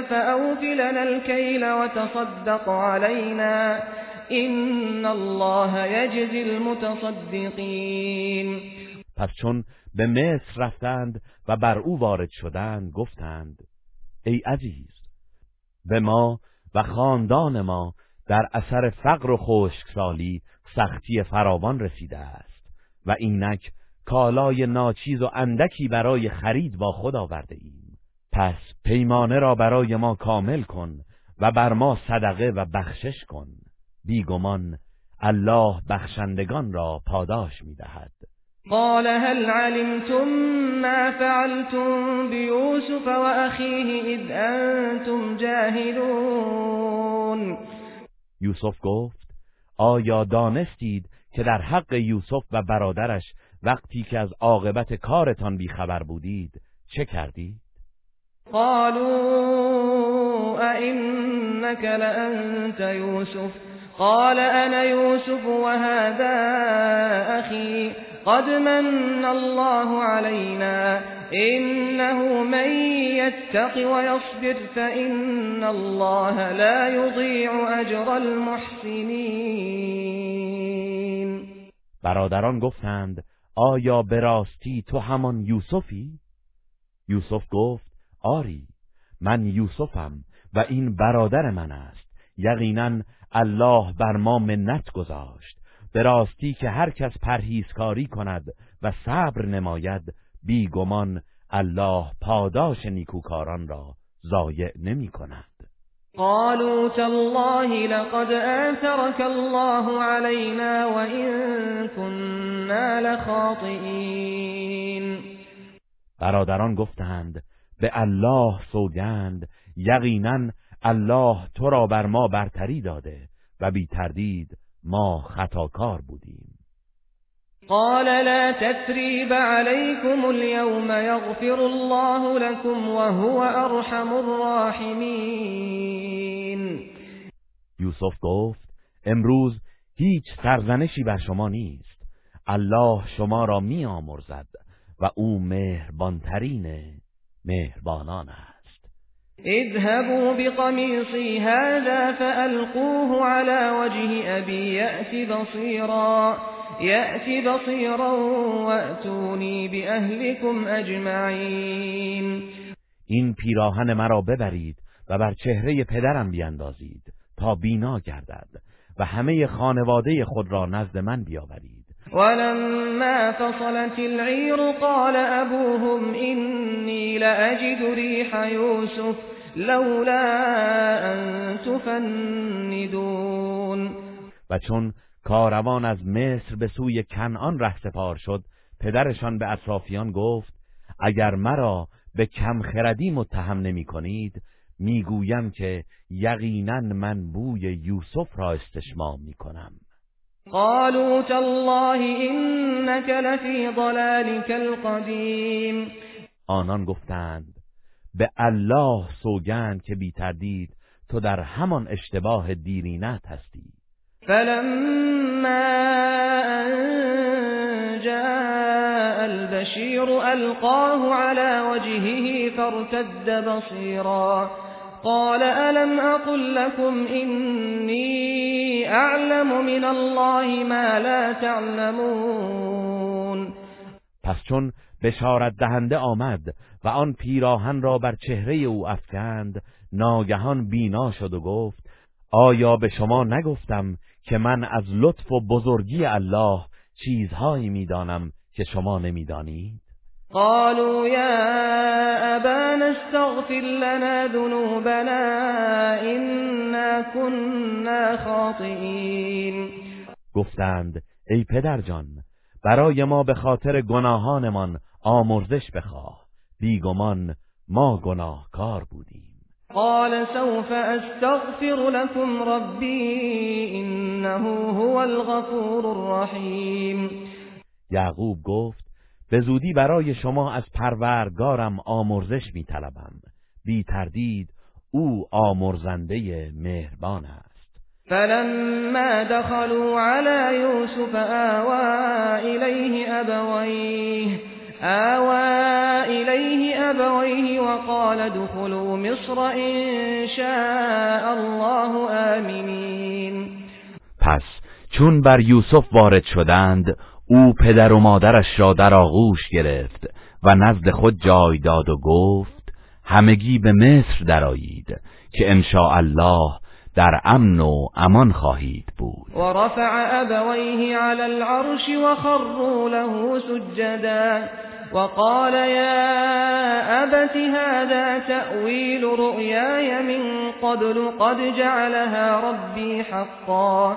فأوفلنا الكيل وتصدق علينا إن الله يجزي المتصدقين. پس چون به مصر رفتند و بر او وارد شدند گفتند ای عزیز به ما و خاندان ما در اثر فقر و خشکسالی سختی فراوان رسیده است و اینک کالای ناچیز و اندکی برای خرید با خود آورده ایم. پس پیمانه را برای ما کامل کن و بر ما صدقه و بخشش کن. بیگمان الله بخشندگان را پاداش می‌دهد. قال هل علمتم ما فعلتم بيوسف وأخيه إذ أنتم جاهلون؟ یوسف گفت آیا دانستید که در حق یوسف و برادرش وقتی که از عاقبت کارتان بیخبر بودید چه کردید؟ قالوا أئنك لأنت يوسف؟ قال أنا يوسف وهذا أخي. قد من الله علينا إنه من يتق ويصبر فإن الله لا يضيع أجر المحسنين برادران گفتند آیا به راستی تو همان یوسفی؟ یوسف گفت آری من یوسفم و این برادر من است یقینا الله بر ما منت گذاشت به راستی که هر کس پرهیزکاری کند و صبر نماید بیگمان الله پاداش نیکوکاران را ضایع نمی کند. قالوا تالله لقد آثرك الله علينا وإن كنا لخاطئين. برادران گفتند به الله سوگند یقینا الله تو را بر ما برتری داده و بی تردید ما خطاکار بودیم. قال لا تثريب عليكم اليوم يغفر الله لكم وهو ارحم الراحمين. یوسف گفت امروز هیچ سرزنشی بر شما نیست. الله شما را می آمرزد و او مهربانترین مهربانان است. اذهبوا بقميصي هذا فألقوه على وجه أبي يأت بصيرا يأت بصيرا وأتوني بأهلكم أجمعين. این پیراهن مرا ببرید و بر چهره پدرم بیندازید تا بینا گردد و همه خانواده خود را نزد من بیاورید. ولما فصلت العير قال أبوهم إني لأجد ريح يوسف لولا أن تفندون. و چون کاروان از مصر به سوی کنعان رهسپار شد پدرشان به اطرافیان گفت اگر مرا به کم خردی متهم نمی کنید می‌گویم که یقینا من بوی یوسف را استشمام می کنم. قالوا تالله إنك لفی ضلالك القدیم آنان گفتند به الله سوگند که بی تردید تو در همان اشتباه دیرینت هستی. فلما ان جاء البشیر القاه على وجهه فارتد بصیرا قال ألم أقل لكم إني أعلم من الله ما لا تعلمون پس چون بشارت دهنده آمد و آن پیراهن را بر چهره او افکند ناگهان بینا شد و گفت آیا به شما نگفتم که من از لطف و بزرگی الله چیزهایی می‌دانم که شما نمی‌دانید؟ قالوا يا أبانا استغفر لنا ذنوبنا إنا كنا خاطئين. گفتند ای پدرجان برای ما به خاطر گناهانمان آمرزش بخواه. بیگمان ما گناهکار بودیم. قال سوف استغفر لكم ربي انه هو الغفور الرحیم یعقوب گفت به زودی برای شما از پروردگارم آمرزش می طلبم بی تردید او آمرزنده مهربان است. فلما دخلوا على يوسف آوى إليه أبويه آوى إليه أبويه وقال دخلوا مصر إن شاء الله آمنين. پس چون بر یوسف وارد شدند او پدر و مادرش را در آغوش گرفت و نزد خود جای داد و گفت همگی به مصر درآیید که ان الله در امن و امان خواهید بود. و رفع ابویه علی العرش و خروا له سجدا وقال يا أبت هذا تأويل رؤياي من قبل قد جعلها ربي حقا.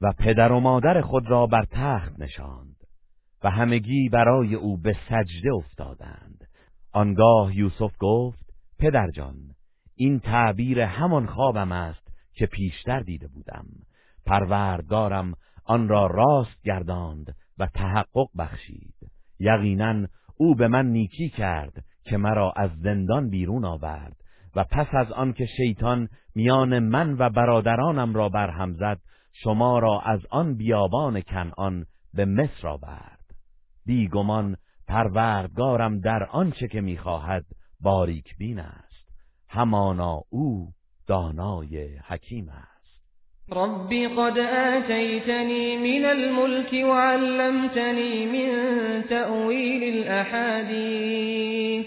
و پدر و مادر خود را بر تخت نشاند و همگی برای او به سجده افتادند. آنگاه یوسف گفت پدرجان این تعبیر همان خوابم است که پیشتر دیده بودم. پروردگارم آن را راست گرداند و تحقق بخشید. یقینا او به من نیکی کرد که مرا از زندان بیرون آورد و پس از آنکه شیطان میان من و برادرانم را برهم زد شما را از آن بیابان کنعان به مصر آورد. بیگمان پروردگارم در آنچه که می‌خواهد باریک بین است. همانا او دانای حکیم است. ربي قد آتيتني من الملك وعلمتني من تأويل الأحاديث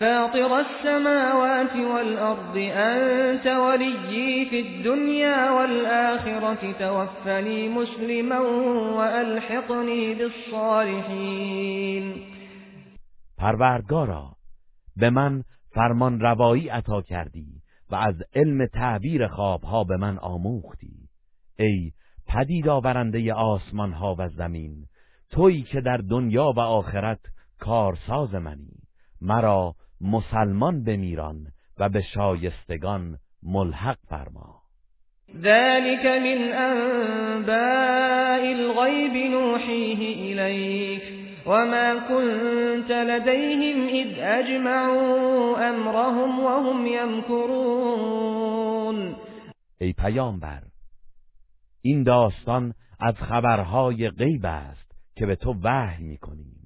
فاطر السماوات والأرض أنت وليي في الدنيا والآخرة توفني مسلما وألحقني بالصالحين. پروردگارا به من فرمان روایی عطا کردی و از علم تعبیر خوابها به من آموختی. ای پدید آورنده آسمان ها و زمین تویی که در دنیا و آخرت کارساز منی. مرا مسلمان بمیران و به شایستگان ملحق فرما. ذلك من انباء الغیب نوحیه الیک وما كنت لديهم إذ أجمعوا أمرهم وهم يمكرون ای پیامبر این داستان از خبرهای غیب است که به تو وحی می‌کنیم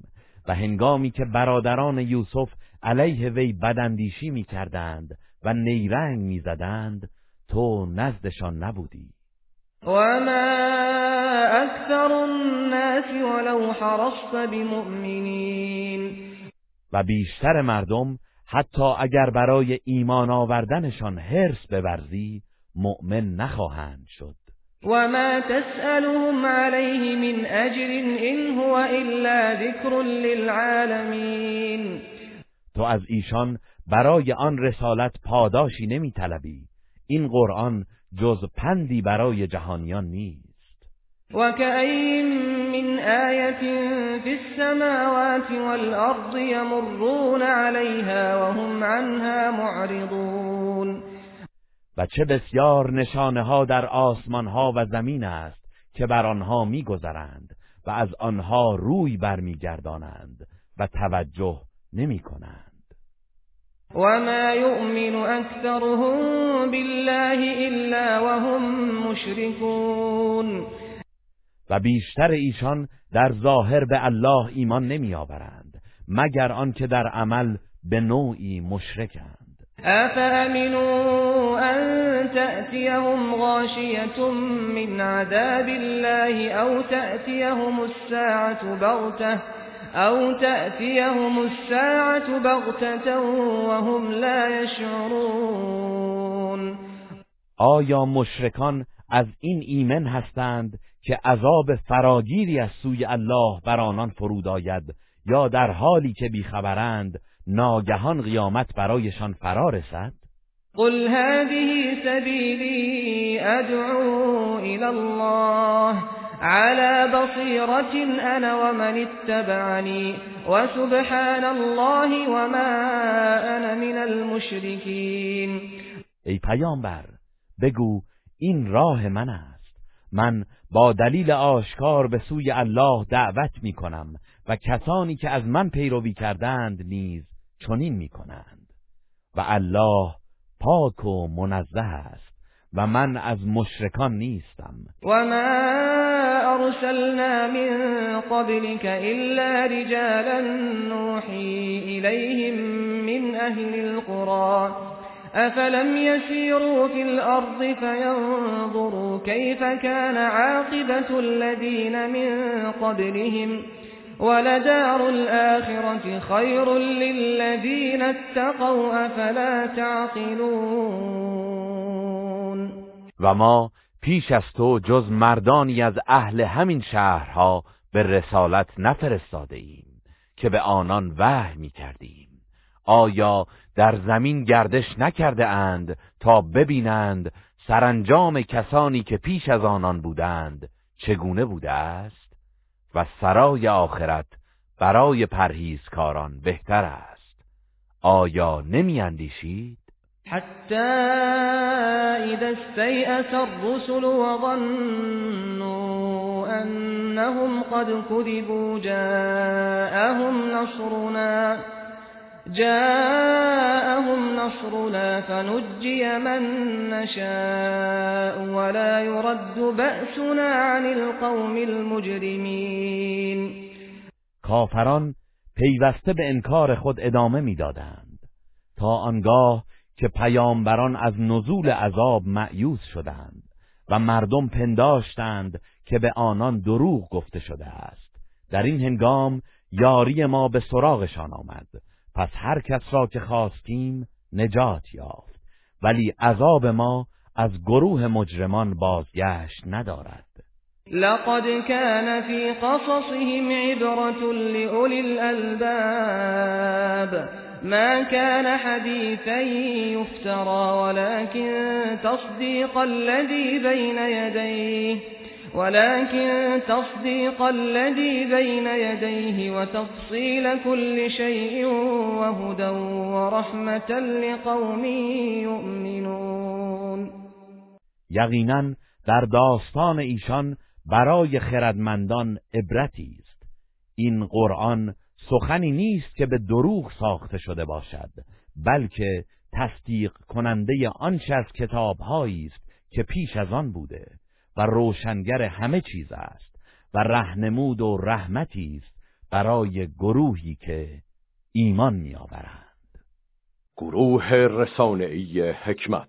و هنگامی که برادران یوسف علیه وی بداندیشی می‌کردند و نیرنگ می‌زدند تو نزدشان نبودی. وما اکثر الناس ولو حرصت بمؤمنین و بیشتر مردم حتی اگر برای ایمان آوردنشان حرص بورزی مؤمن نخواهند شد. وما تسألهم عليه من أجر إن هو إلا ذكر للعالمين. تو از ایشان برای آن رسالت پاداشی نمی طلبی. این قرآن جز پندی برای جهانیان نیست وكأين من آية في السماوات والأرض يمرون عليها وهم عنها معرضون و چه بسیار نشانه ها در آسمان ها و زمین است که بر آنها میگذرند و از آنها روی برمیگردانند و توجه نمی کنند وما يؤمن أكثرهم بالله إلا وهم مشركون. و بیشتر ایشان در ظاهر به الله ایمان نمی آورند مگر آنکه در عمل به نوعی مشرکند. افامنوا ان تأتيهم غاشية من عذاب الله او تأتيهم الساعة بغتة او تأتيهم الساعة بغتة وهم لا يشعرون آیا مشرکان از این ایمن هستند که عذاب فراگیری از سوی الله بر آنان فرود آید یا در حالی که بیخبرند ناگهان قیامت برایشان فرا رسد؟ قل هذه سبیلی ادعو الى الله على بصيرة انا ومن اتبعني وسبحان الله وما انا من المشركين. ای پیامبر بگو این راه من است. من با دلیل آشکار به سوی الله دعوت می کنم و کسانی که از من پیروی کردند نیز چنین می کنند. و الله پاک و منزه است. و من از مشرکان نیستم. و ما ارسلنا من قبلك الا رجالا نوحی الیهم من أهل القرى أفلم يسيروا في الأرض فينظروا كيف كان عاقبة الذين من قبلهم. ولدار الآخرة خير للذين اتقوا أفلا تعقلون؟ و ما پیش از تو جز مردانی از اهل همین شهرها به رسالت نفرستاده ایم که به آنان وحی می کردیم. آیا در زمین گردش نکرده اند تا ببینند سرانجام کسانی که پیش از آنان بودند چگونه بوده است؟ و سرای آخرت برای پرهیزکاران بهتر است. آیا نمی اندیشید؟ حتی اذا استیأس الرسل وظنوا انهم قد كذبوا جاءهم نصرنا جاءهم نصرنا فنجي من نشاء ولا يرد بأسنا عن القوم المجرمين. کافران پیوسته به انکار خود ادامه می‌دادند. تا آنگاه که پیامبران از نزول عذاب معیوز شدند و مردم پنداشتند که به آنان دروغ گفته شده است. در این هنگام یاری ما به سراغشان آمد. پس هر کس را که خواستیم نجات یافت. ولی عذاب ما از گروه مجرمان بازگشت ندارد. لقد كان في قصصهم عبرة لأولي الألباب. ما كان حديثا يفترى ولكن تصديق الذي بين يديه ولكن تصديق الذي بين يديه وتفصيل كل شيء وهدى ورحمة لقوم يؤمنون. یقینا در داستان ایشان برای خردمندان عبرتی است. این قرآن سخنی نیست که به دروغ ساخته شده باشد بلکه تصدیق کننده آنچه از کتابهایی است که پیش از آن بوده و روشنگر همه چیز است و رهنمود و رحمتی است برای گروهی که ایمان میآورند. گروه رسانه‌ای حکمت